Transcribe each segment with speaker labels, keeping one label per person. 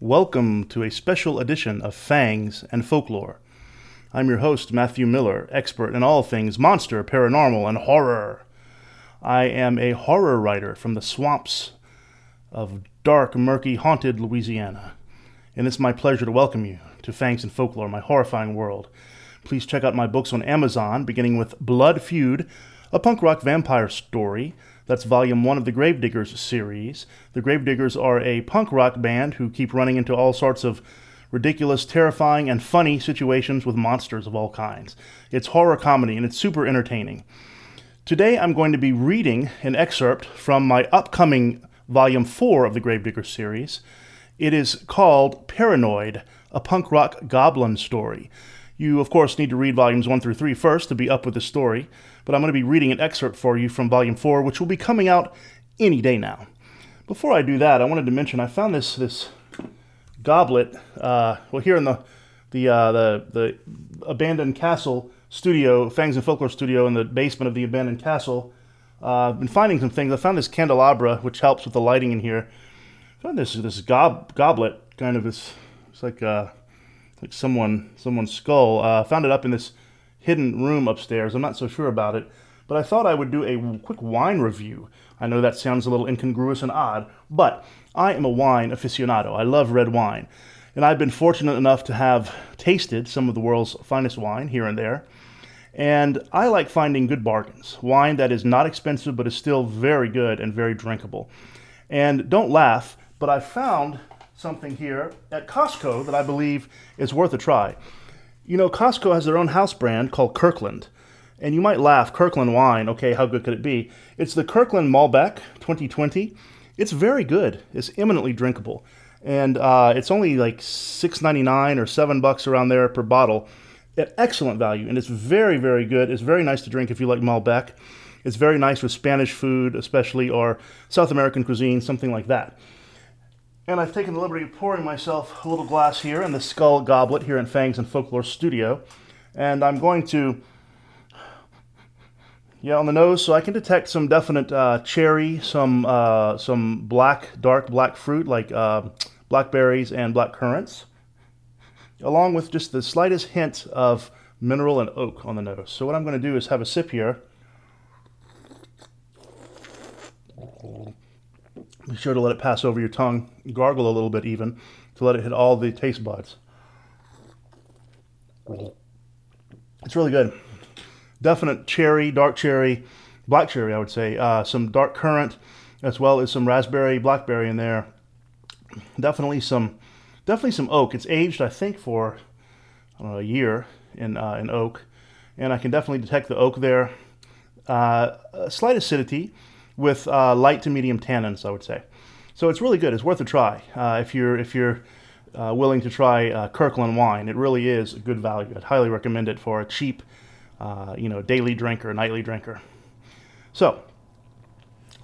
Speaker 1: Welcome to a special edition of Fangs and Folklore. I'm your host, Matthew Miller, expert in all things monster, paranormal, and horror. I am a horror writer from the swamps of dark, murky, haunted Louisiana. And it's my pleasure to welcome you to Fangs and Folklore, my horrifying world. Please check out my books on Amazon, beginning with Blood Feud, a punk rock vampire story that's volume one of the Gravediggers series. The Gravediggers are a punk rock band who keep running into all sorts of ridiculous, terrifying, and funny situations with monsters of all kinds. It's horror comedy and it's super entertaining. Today I'm going to be reading an excerpt from my upcoming volume four of the Gravediggers series. It is called Paranoid, a punk rock goblin story. You, of course, need to read volumes 1 through 3 first to be up with the story, but I'm going to be reading an excerpt for you from volume 4, which will be coming out any day now. Before I do that, I wanted to mention I found this this goblet. Uh, well, here in the the uh, the the abandoned castle studio, Fangs and Folklore studio, in the basement of the abandoned castle. Uh, I've been finding some things. I found this candelabra, which helps with the lighting in here. I found this this gob, goblet, kind of this. It's like uh, like someone someone's skull. Uh, found it up in this hidden room upstairs. I'm not so sure about it, but I thought I would do a quick wine review. I know that sounds a little incongruous and odd, but I am a wine aficionado. I love red wine, and I've been fortunate enough to have tasted some of the world's finest wine here and there. And I like finding good bargains. Wine that is not expensive but is still very good and very drinkable. And don't laugh, but I found something here at Costco that I believe is worth a try. You know, Costco has their own house brand called Kirkland. And you might laugh, Kirkland wine, okay, how good could it be? It's the Kirkland Malbec 2020. It's very good. It's eminently drinkable. And uh, it's only like $6.99 or 7 bucks around there per bottle. At excellent value. And it's very, very good. It's very nice to drink if you like Malbec. It's very nice with Spanish food, especially, or South American cuisine, something like that. And I've taken the liberty of pouring myself a little glass here in the skull goblet here in Fangs and Folklore Studio. And I'm going to, yeah, on the nose, so I can detect some definite uh, cherry, some uh, some black, dark black fruit like uh, blackberries and black currants, along with just the slightest hint of mineral and oak on the nose. So what I'm going to do is have a sip here. Be sure to let it pass over your tongue. Gargle a little bit even to let it hit all the taste buds. It's really good. Definite cherry, dark cherry, black cherry, I would say. Uh, some dark currant, as well as some raspberry, blackberry in there. Definitely some, definitely some oak. It's aged, I think, for know, a year in uh, in oak, and I can definitely detect the oak there. Uh, slight acidity, with uh, light to medium tannins, I would say. So it's really good. It's worth a try uh, if you're if you're uh, willing to try uh, Kirkland wine. It really is a good value. I'd highly recommend it for a cheap, uh, you know, daily drinker, nightly drinker. So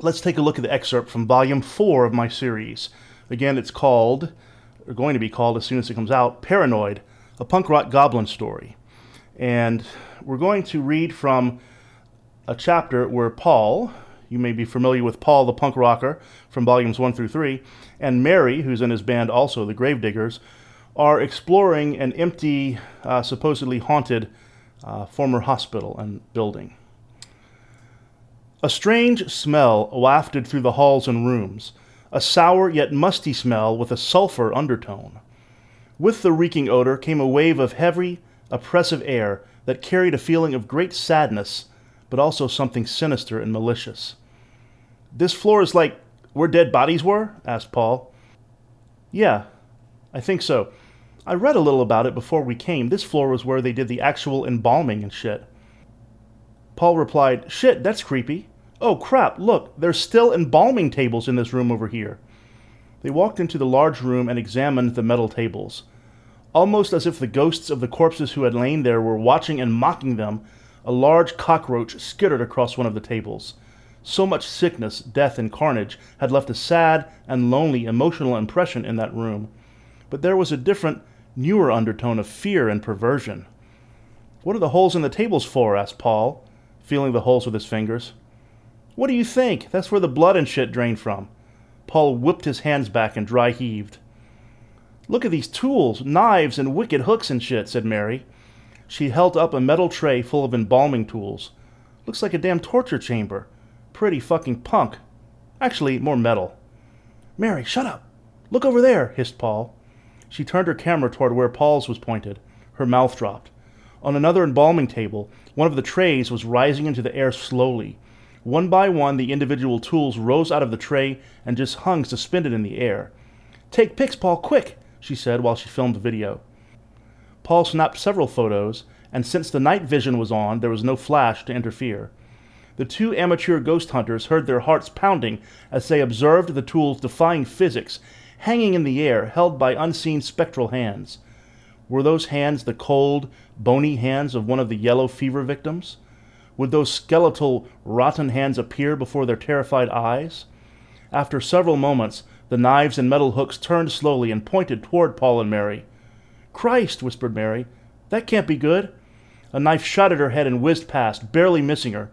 Speaker 1: let's take a look at the excerpt from Volume Four of my series. Again, it's called, or going to be called as soon as it comes out, Paranoid, a punk rock goblin story. And we're going to read from a chapter where Paul, you may be familiar with Paul the punk rocker from volumes 1 through 3, and Mary, who's in his band also, the Gravediggers, are exploring an empty, uh, supposedly haunted uh, former hospital and building. A strange smell wafted through the halls and rooms, a sour yet musty smell with a sulfur undertone. With the reeking odor came a wave of heavy, oppressive air that carried a feeling of great sadness, but also something sinister and malicious. This floor is like where dead bodies were? asked Paul. Yeah, I think so. I read a little about it before we came. This floor was where they did the actual embalming and shit. Paul replied, Shit, that's creepy. Oh crap, look, there's still embalming tables in this room over here. They walked into the large room and examined the metal tables. Almost as if the ghosts of the corpses who had lain there were watching and mocking them, a large cockroach skittered across one of the tables. So much sickness, death, and carnage had left a sad and lonely emotional impression in that room. But there was a different, newer undertone of fear and perversion. What are the holes in the tables for? asked Paul, feeling the holes with his fingers. What do you think? That's where the blood and shit drained from. Paul whipped his hands back and dry heaved. Look at these tools, knives, and wicked hooks and shit, said Mary. She held up a metal tray full of embalming tools. Looks like a damn torture chamber. Pretty fucking punk. Actually, more metal. Mary, shut up. Look over there, hissed Paul. She turned her camera toward where Paul's was pointed. Her mouth dropped. On another embalming table, one of the trays was rising into the air slowly. One by one, the individual tools rose out of the tray and just hung suspended in the air. Take pics, Paul, quick, she said while she filmed the video. Paul snapped several photos, and since the night vision was on, there was no flash to interfere. The two amateur ghost hunters heard their hearts pounding as they observed the tools defying physics, hanging in the air, held by unseen spectral hands. Were those hands the cold, bony hands of one of the yellow fever victims? Would those skeletal, rotten hands appear before their terrified eyes? After several moments, the knives and metal hooks turned slowly and pointed toward Paul and Mary. Christ, whispered Mary, that can't be good. A knife shot at her head and whizzed past, barely missing her.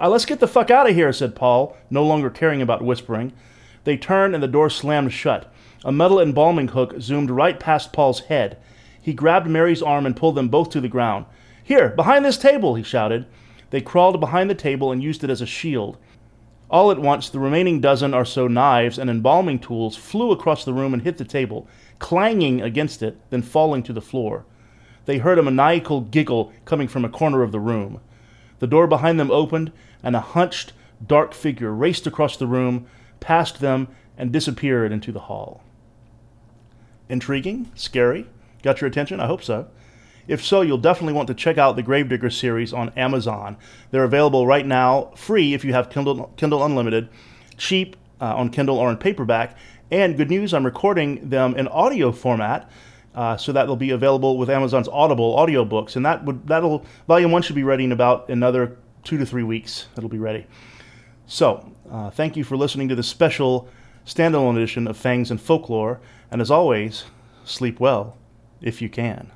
Speaker 1: Uh, let's get the fuck out of here, said Paul, no longer caring about whispering. They turned and the door slammed shut. A metal embalming hook zoomed right past Paul's head. He grabbed Mary's arm and pulled them both to the ground. Here, behind this table, he shouted. They crawled behind the table and used it as a shield. All at once, the remaining dozen or so knives and embalming tools flew across the room and hit the table, clanging against it, then falling to the floor. They heard a maniacal giggle coming from a corner of the room. The door behind them opened, and a hunched, dark figure raced across the room, past them, and disappeared into the hall. Intriguing? Scary? Got your attention? I hope so. If so, you'll definitely want to check out the Gravedigger series on Amazon. They're available right now, free if you have Kindle, Kindle Unlimited, cheap uh, on Kindle or in paperback. And good news, I'm recording them in audio format. Uh, so that they'll be available with Amazon's Audible audiobooks, and that would that'll volume one should be ready in about another two to three weeks. It'll be ready. So, uh, thank you for listening to this special standalone edition of Fangs and Folklore, and as always, sleep well if you can.